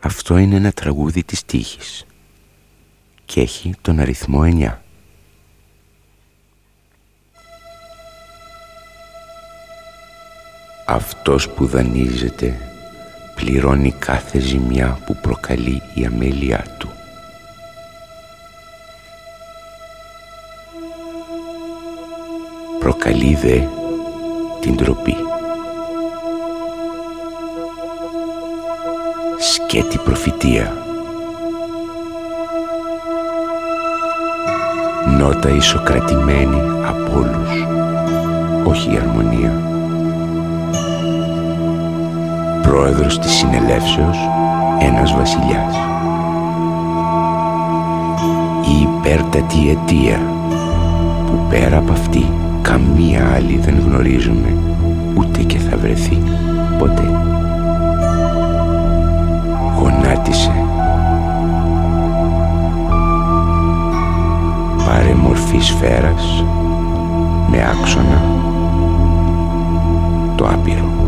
Αυτό είναι ένα τραγούδι της τύχης και έχει τον αριθμό 9. Αυτός που δανείζεται πληρώνει κάθε ζημιά που προκαλεί η αμέλειά του. Προκαλεί δε την τροπή. Σκέτη προφητεία. Νότα ισοκρατημένη από όλους, όχι η αρμονία πρόεδρος της συνελεύσεως ένας βασιλιάς. Η υπέρτατη αιτία που πέρα από αυτή καμία άλλη δεν γνωρίζουμε ούτε και θα βρεθεί ποτέ. Γονάτισε. Πάρε μορφή σφαίρας με άξονα το άπειρο.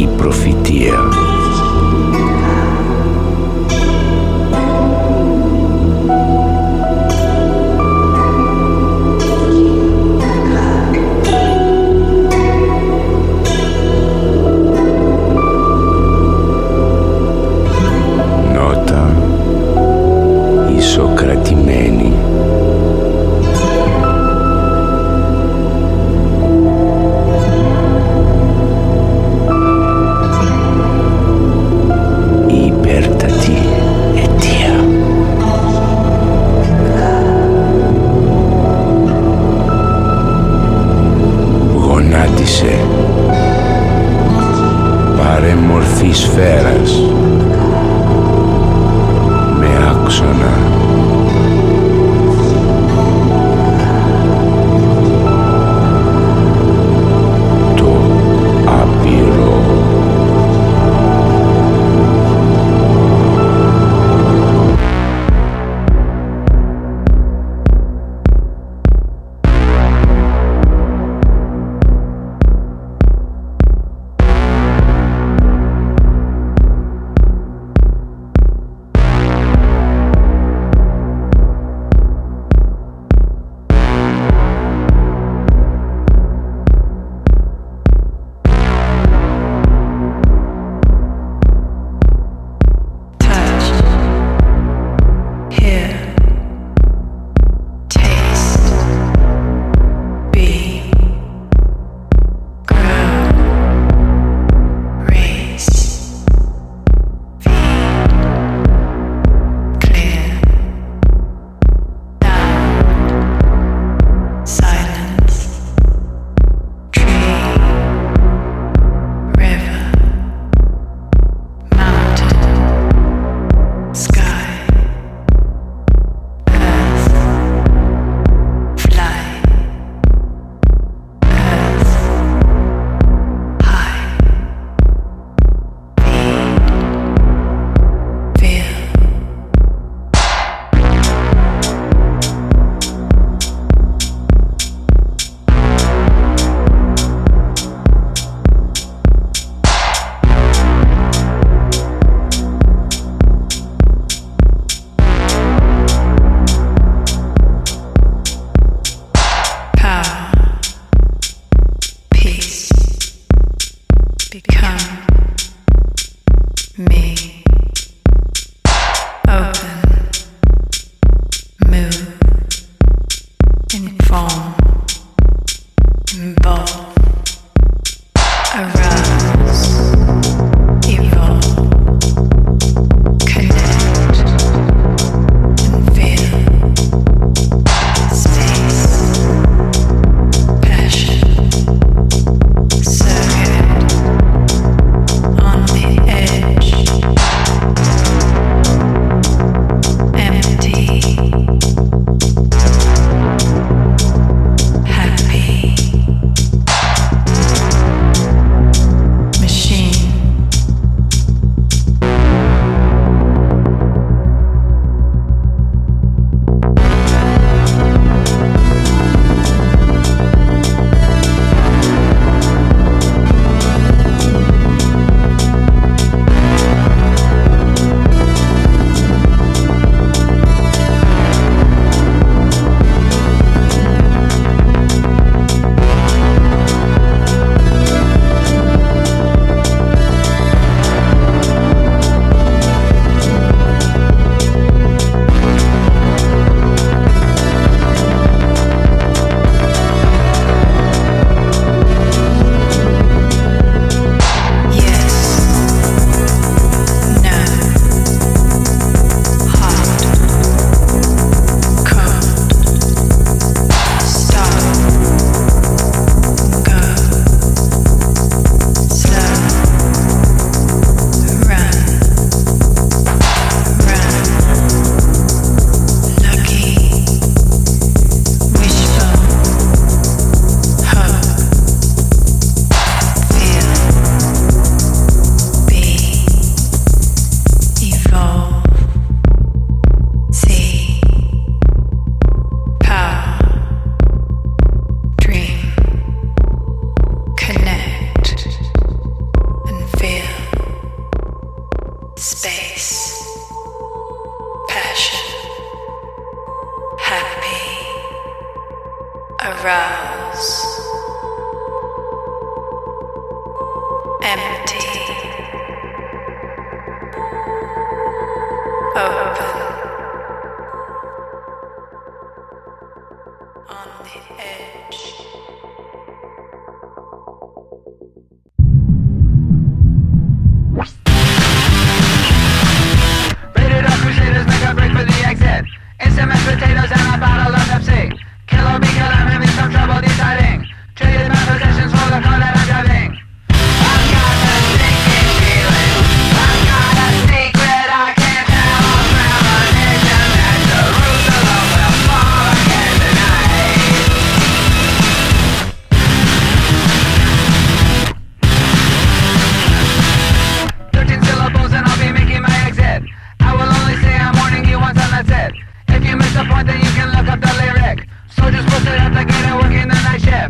e profetia.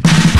left.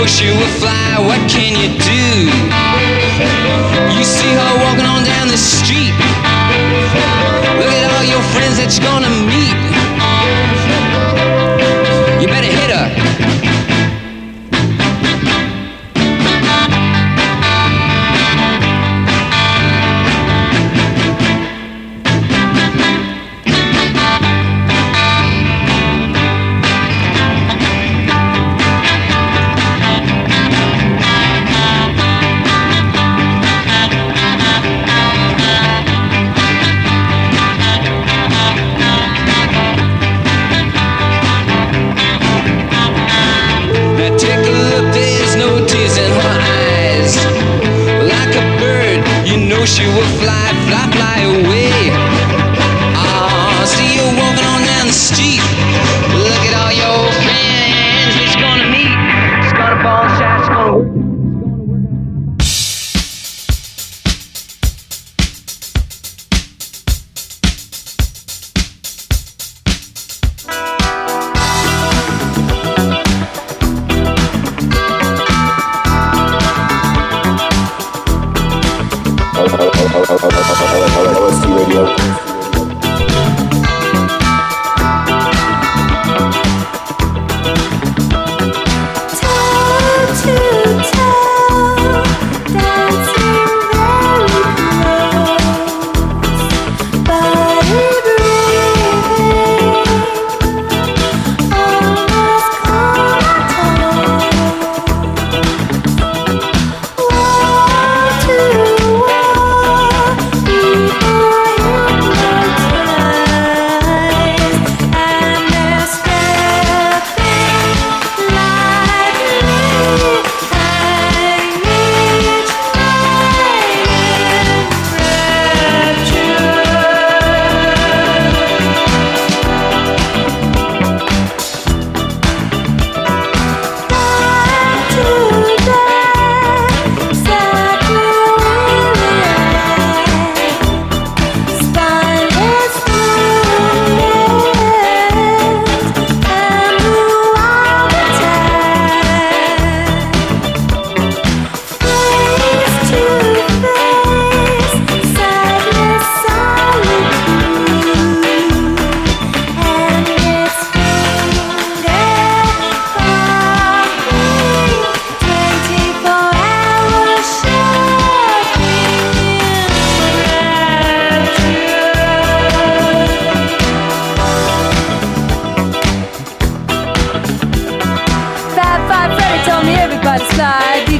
Yoshi will fly, what can you do? You see her walking on down the street.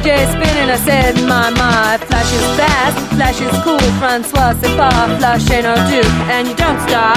DJ spinning, I said, my, my, flash is fast, flash is cool, Francois, c'est pas, flash ain't no do, and you don't stop,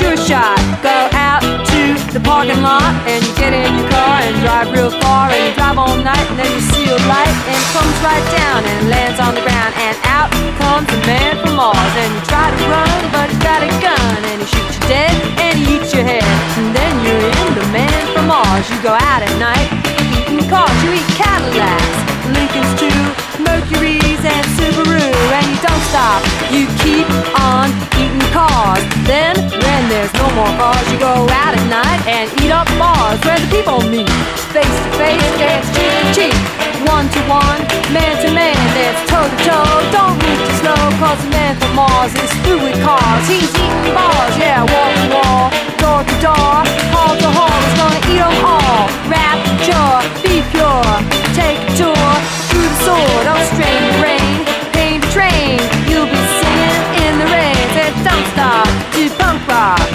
sure shot, go out to the parking lot, and you get in your car and drive real far, and you drive all night, and then you see a light, and it comes right down and lands on the ground, and out comes a man from Mars, and you try to run, but he's got a gun, and he shoots you dead, and he eats your head, and then you're in the man from Mars, you go out at night, eating cars, you eat Cadillacs, Lincolns too, Mercury's and Subaru, and you don't stop. You keep on eating cars. Then, when there's no more cars, you go out at night and eat up bars where the people meet. Face to face, dance cheek to cheek. One to one, man to man, dance toe to toe. Don't move too slow, cause the man from Mars is through with cars. He's eating bars, yeah, wall to wall, door to door, hall to hall. He's gonna eat them all. Rapture, be pure, take a tour sword of strain the rain, pain to train. You'll be singing in the rain. Said don't stop to punk rock.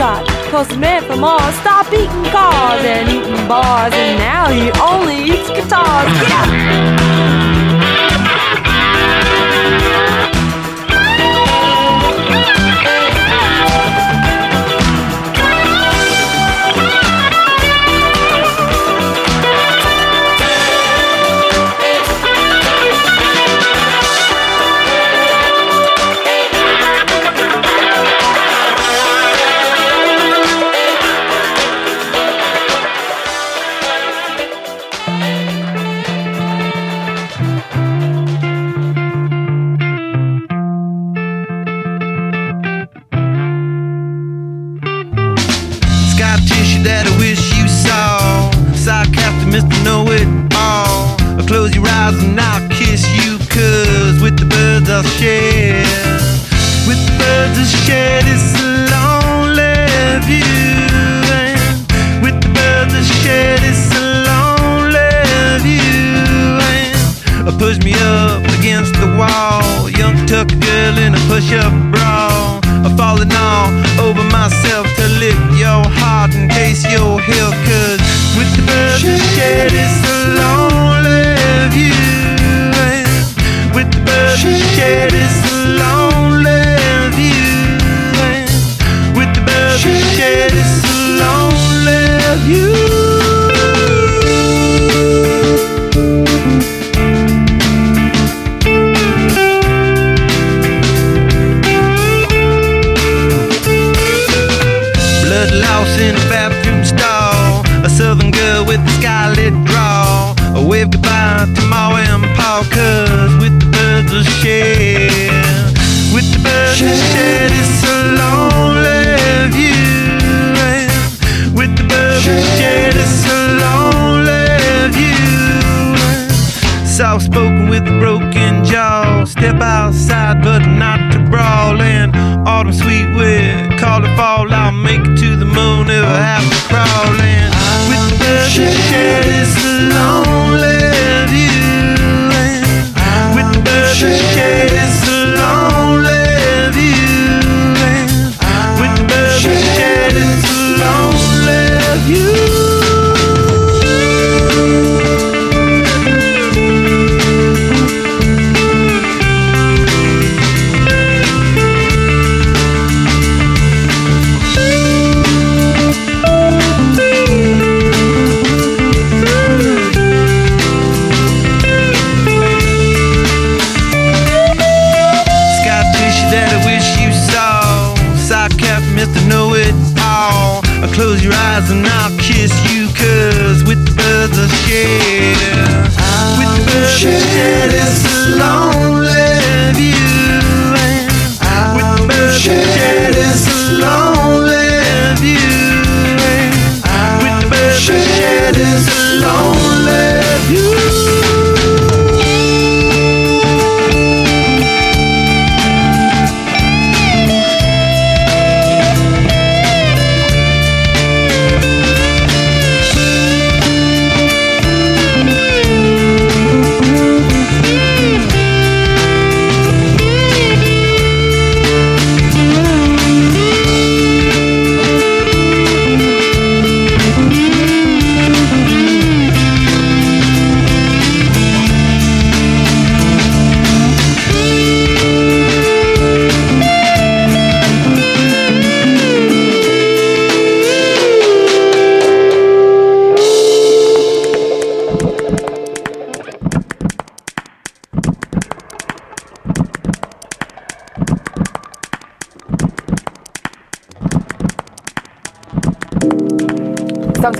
Shot, cause man from Mars stopped eating cars and eating bars, and now he only eats guitars. Get up!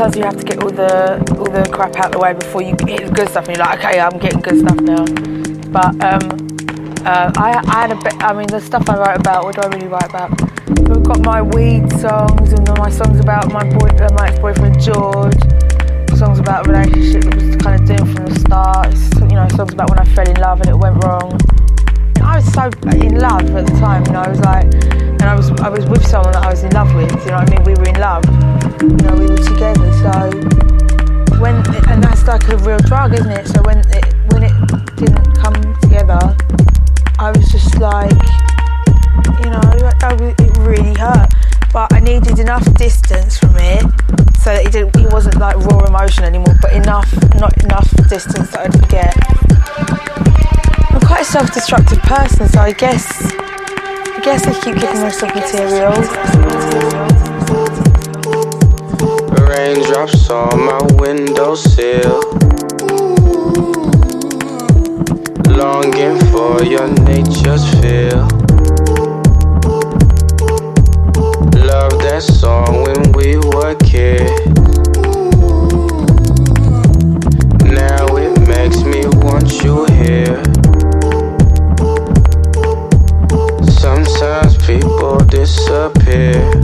Sometimes you have to get all the all the crap out of the way before you get the good stuff, and you're like, okay, I'm getting good stuff now. But um, uh, I, I had a bit. I mean, the stuff I write about. What do I really write about? I've got my weed songs and my songs about my boy, uh, my ex-boyfriend George. Songs about relationship that was kind of doomed from the start. You know, songs about when I fell in love and it went wrong. I was so in love at the time, you know. I was like, and I was I was with someone that I was in love with. You know what I mean? We were in love. You know, we were together. So when and that's like a real drug, isn't it? So when it when it didn't come together, I was just like, you know, it really hurt. But I needed enough distance from it so that it didn't. It wasn't like raw emotion anymore, but enough, not enough distance that I'd forget. I'm quite a self-destructive person, so I guess I guess I keep giving myself material. Raindrops on my windowsill. Longing for your nature's feel. Love that song when we were kids. Now it makes me want you here. Sometimes people disappear.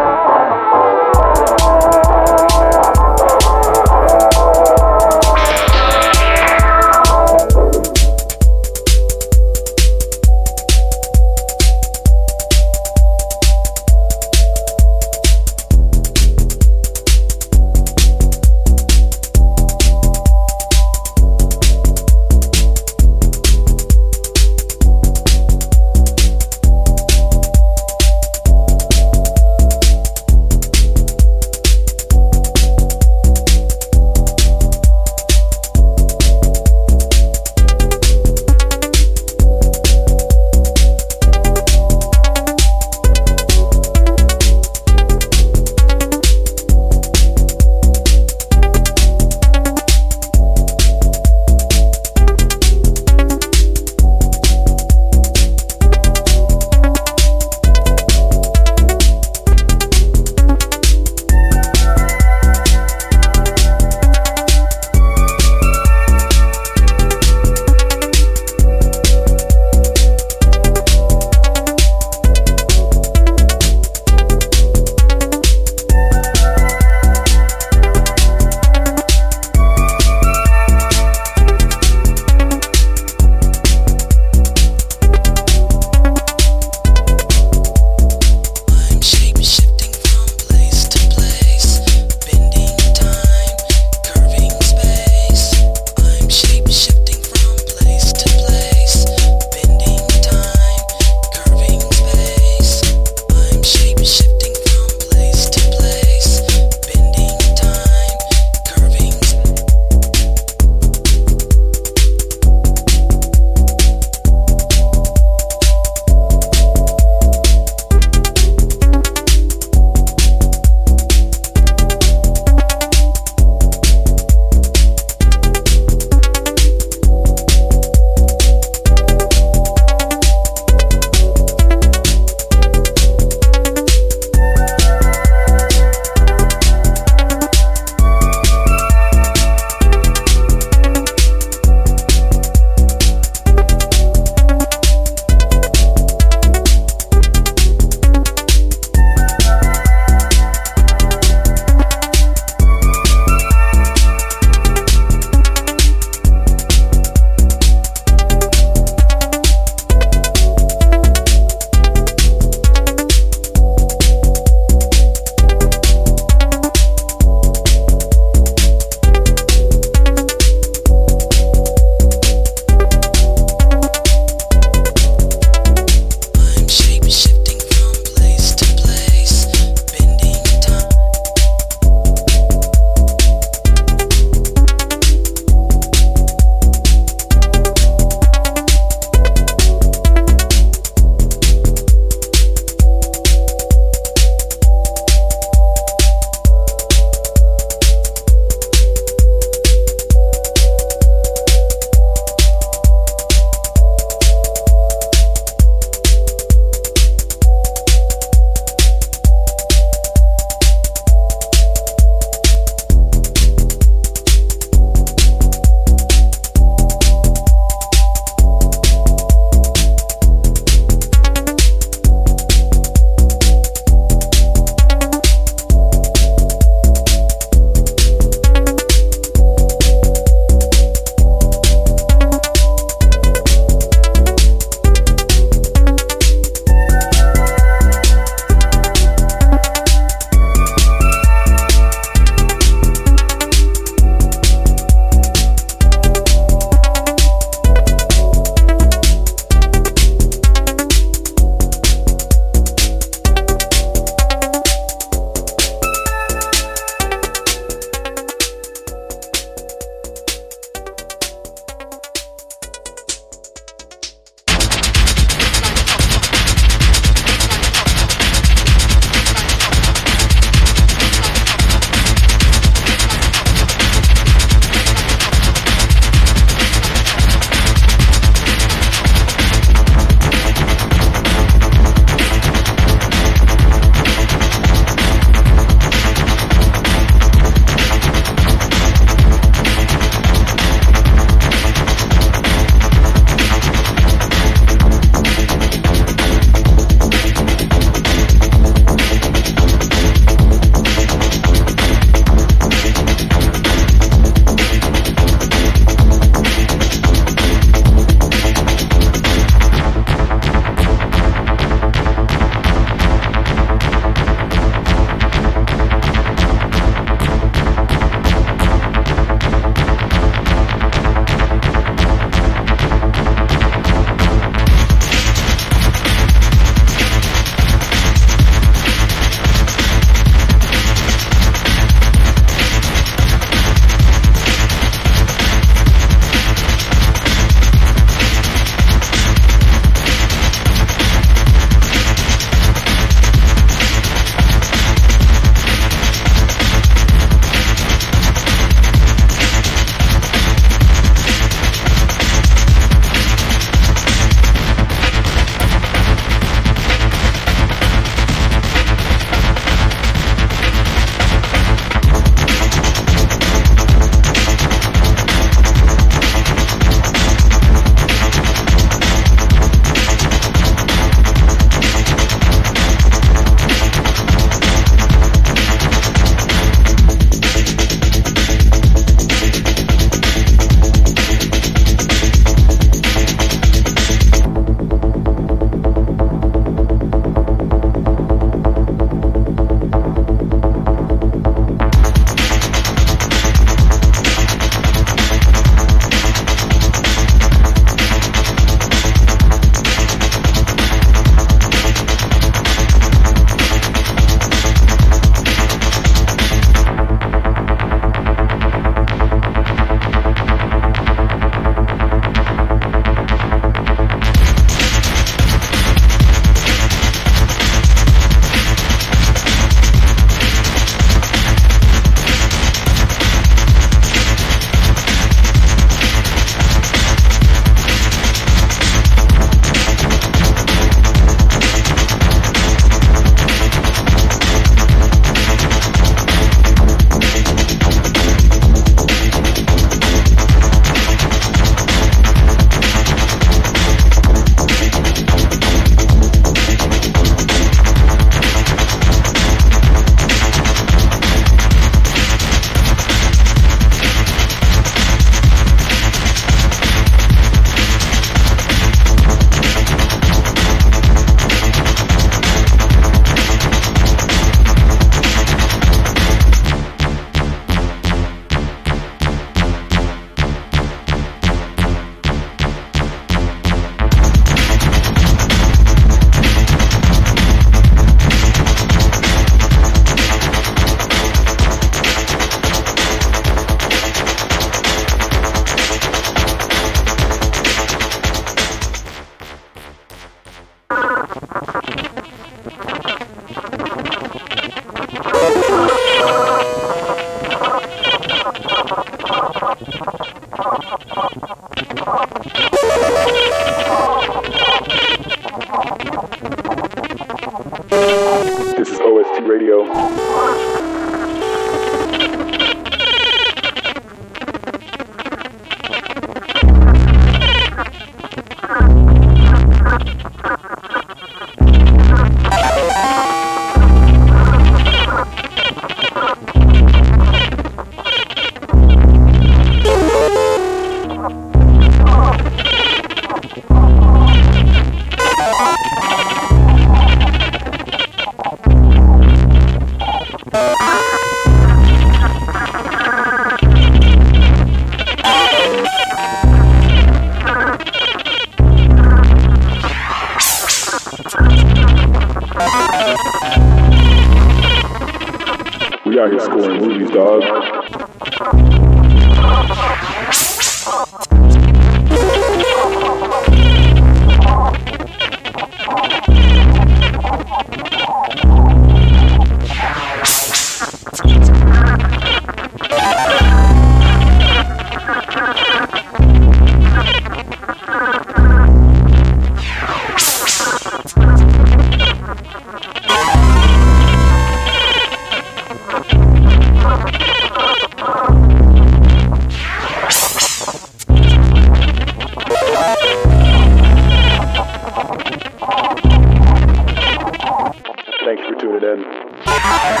Ed.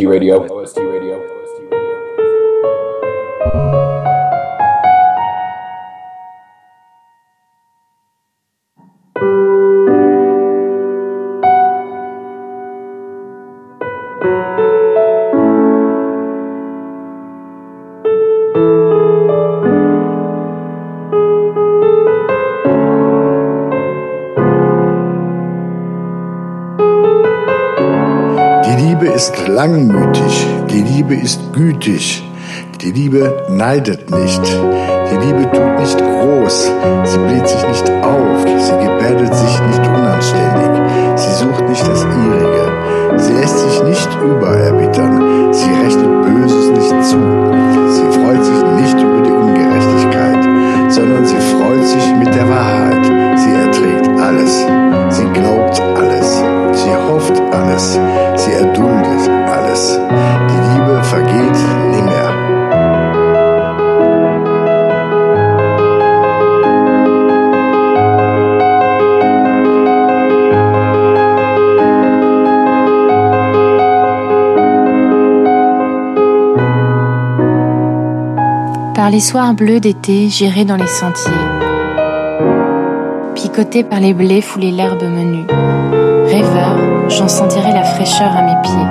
OST Radio. Langmütig, die Liebe ist gütig, die Liebe neidet nicht, die Liebe tut nicht groß, sie bläht sich nicht auf, sie gebärdet sich nicht unanständig, sie sucht nicht das ihrige, sie lässt sich nicht übererbittern, sie rechnet Les soirs bleus d'été, j'irai dans les sentiers. Picoté par les blés, fouler l'herbe menue. Rêveur, j'en sentirai la fraîcheur à mes pieds.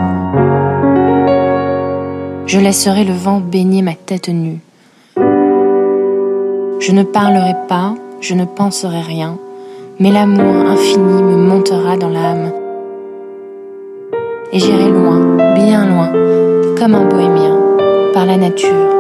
Je laisserai le vent baigner ma tête nue. Je ne parlerai pas, je ne penserai rien, mais l'amour infini me montera dans l'âme. Et j'irai loin, bien loin, comme un bohémien, par la nature,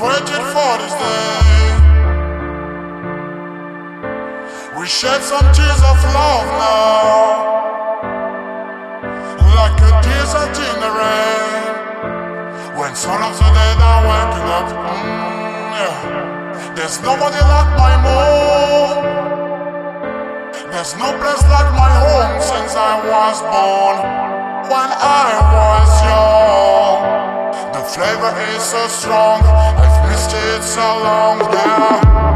waited for this day. We shed some tears of love now, like a desert in the rain. When sun are the dead are waking up, mm, yeah. there's nobody like my mom. There's no place like my home since I was born. When I was young, the flavor is so strong wasted so long now.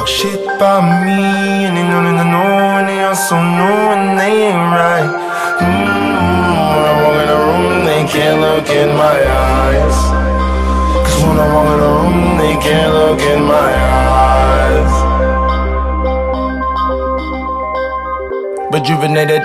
Talk shit about me, and they know that they know, and they also know when they ain't right. Mm, when I walk in a room, they can't look in my eyes. Cause when I walk in a room, they can't look in my eyes. Rejuvenated,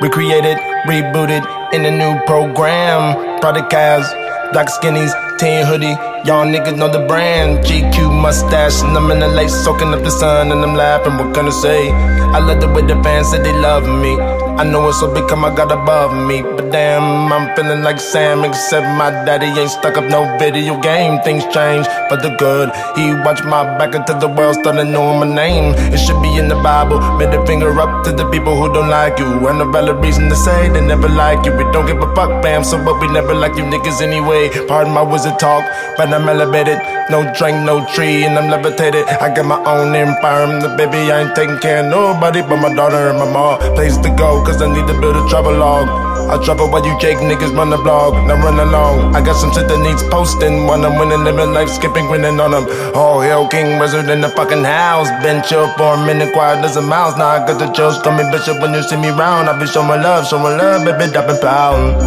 recreated, rebooted in a new program. Product cars, black skinnies, tan hoodie. Y'all niggas know the brand. GQ mustache, and I'm in the lake soaking up the sun, and I'm laughing. What can I say? I love the way the fans say they love me. I know it's so become I got above me, but damn, I'm feeling like Sam. Except my daddy ain't stuck up no video game. Things change for the good. He watched my back until the world started knowing my name. It should be in the Bible. Made a finger up to the people who don't like you. And a valid reason to say they never like you. We don't give a fuck, bam. So but we never like you niggas anyway. Pardon my wizard talk, but I'm elevated. No drink, no tree, and I'm levitated. I got my own environment, The baby. I ain't taking care of nobody but my daughter and my mom. Place to go, cause I need to build a travel log. I travel while you Jake niggas run the blog. Now run along. I got some shit that needs posting. When I'm winning, living life, skipping, grinning on them. Oh, hell, king wizard in the fucking house. Been chill for a minute, quiet as a mouse. Now I got the chills coming, bishop, when you see me round. I be showing love, showing love, baby, dropping pound.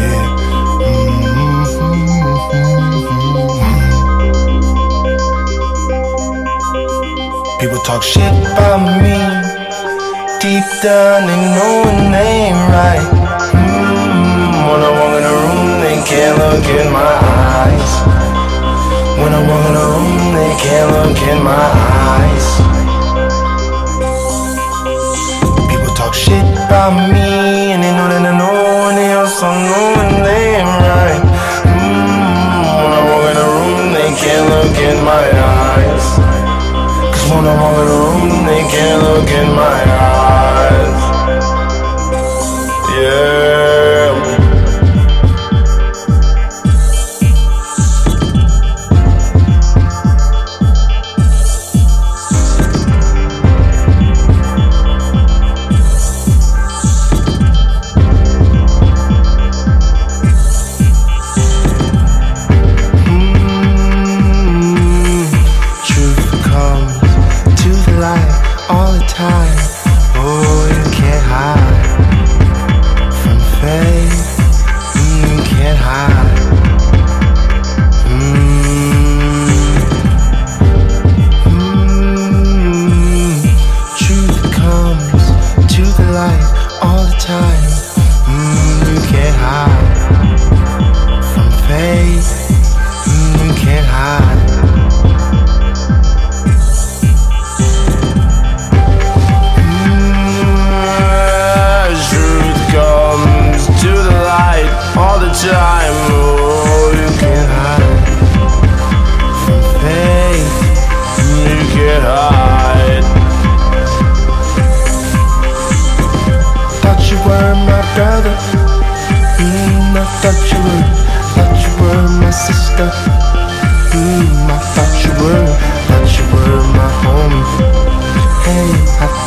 Yeah. Mm-hmm. People talk shit about me. Deep down, they know they ain't right. Mm, when I walk in a room, they can't look in my eyes. When I walk in a room, they can't look in my eyes. People talk shit about me, and they know that I know, and they also know they ain't right. Mm, when I walk in a room, they can't look in my eyes. Cause when I walk in a room, they can't look in my eyes.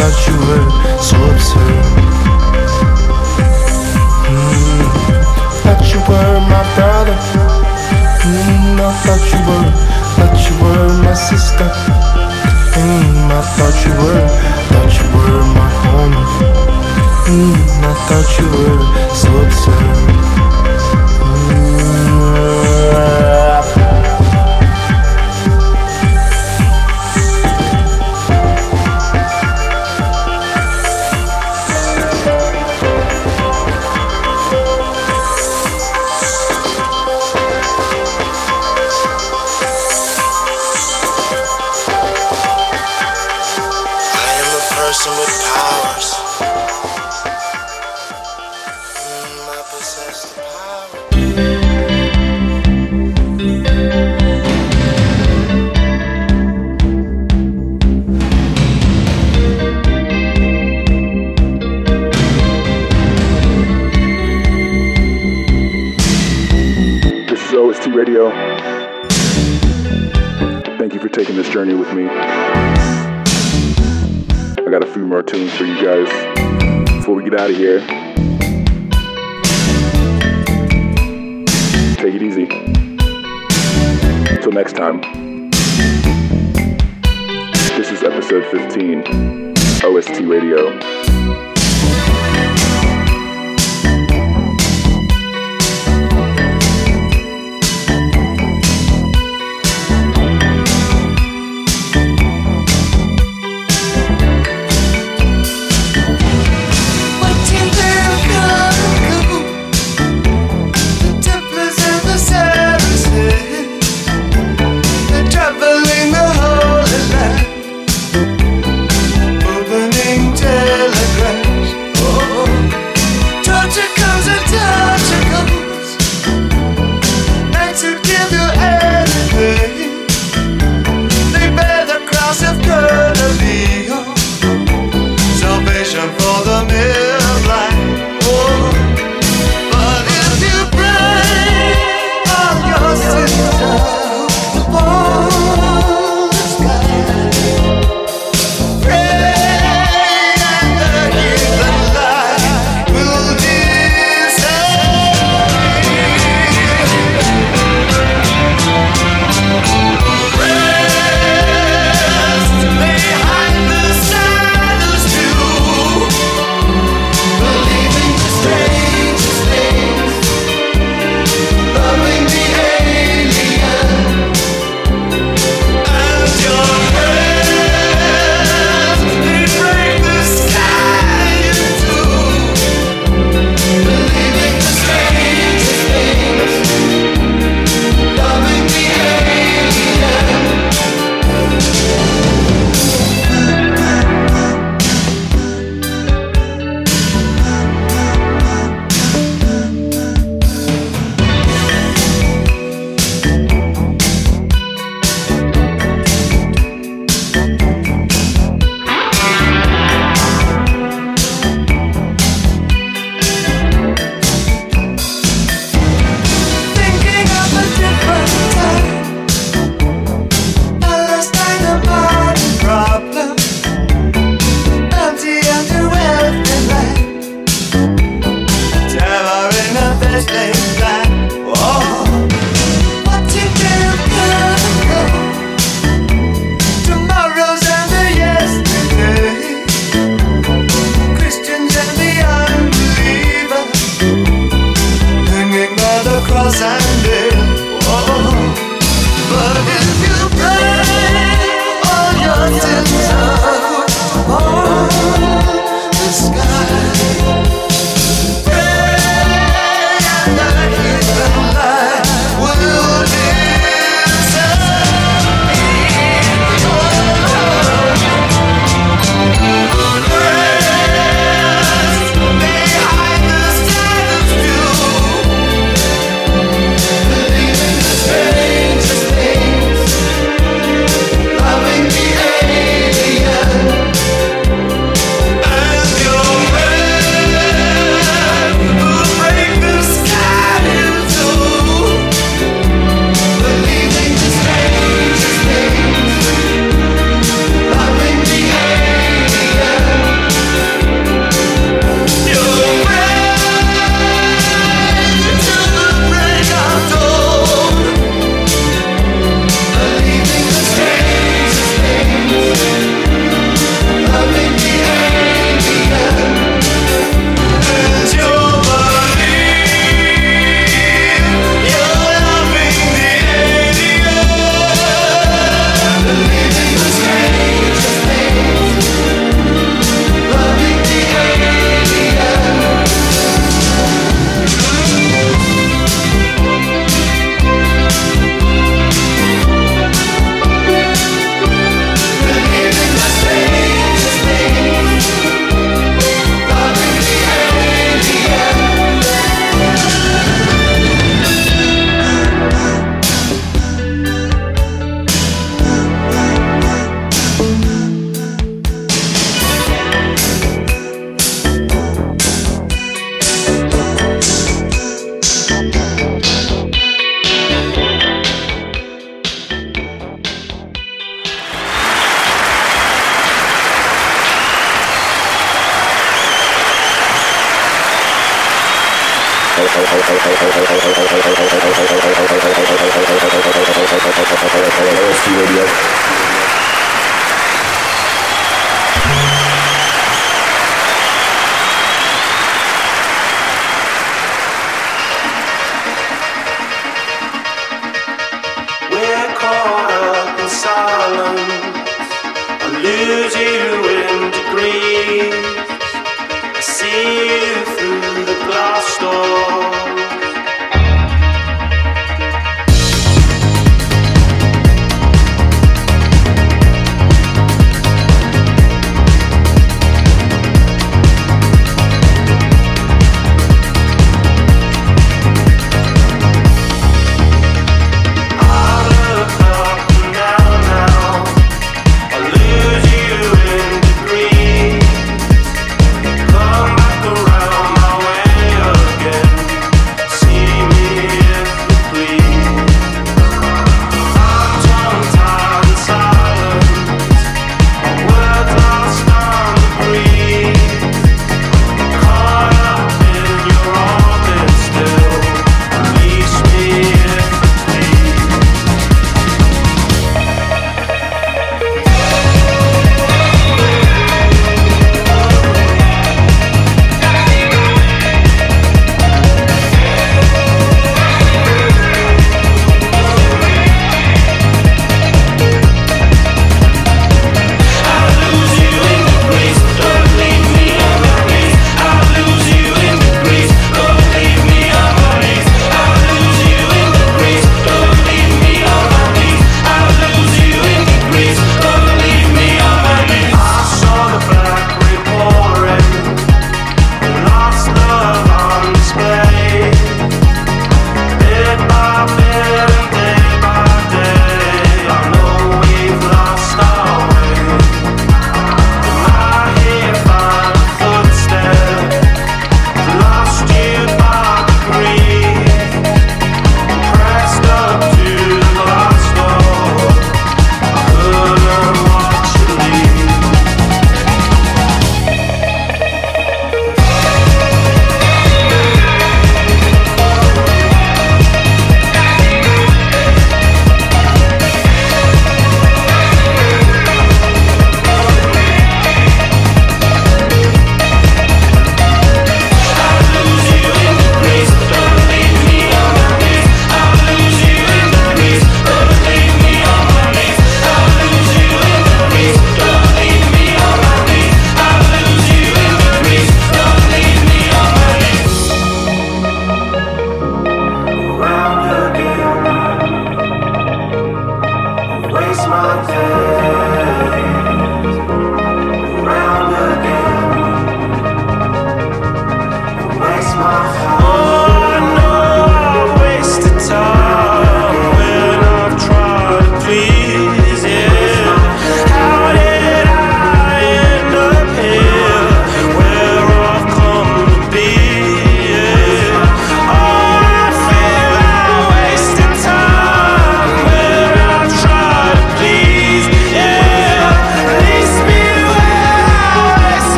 Thought you were so absurd. Thought you were my brother. I thought you were. Thought you were my sister. I thought you were. Thought you were my homie. I thought you were so absurd. with me. I got a few more tunes for you guys before we get out of here. Take it easy. Until next time. This is episode 15, OST Radio.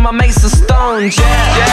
My mates are stones. Yeah, yeah.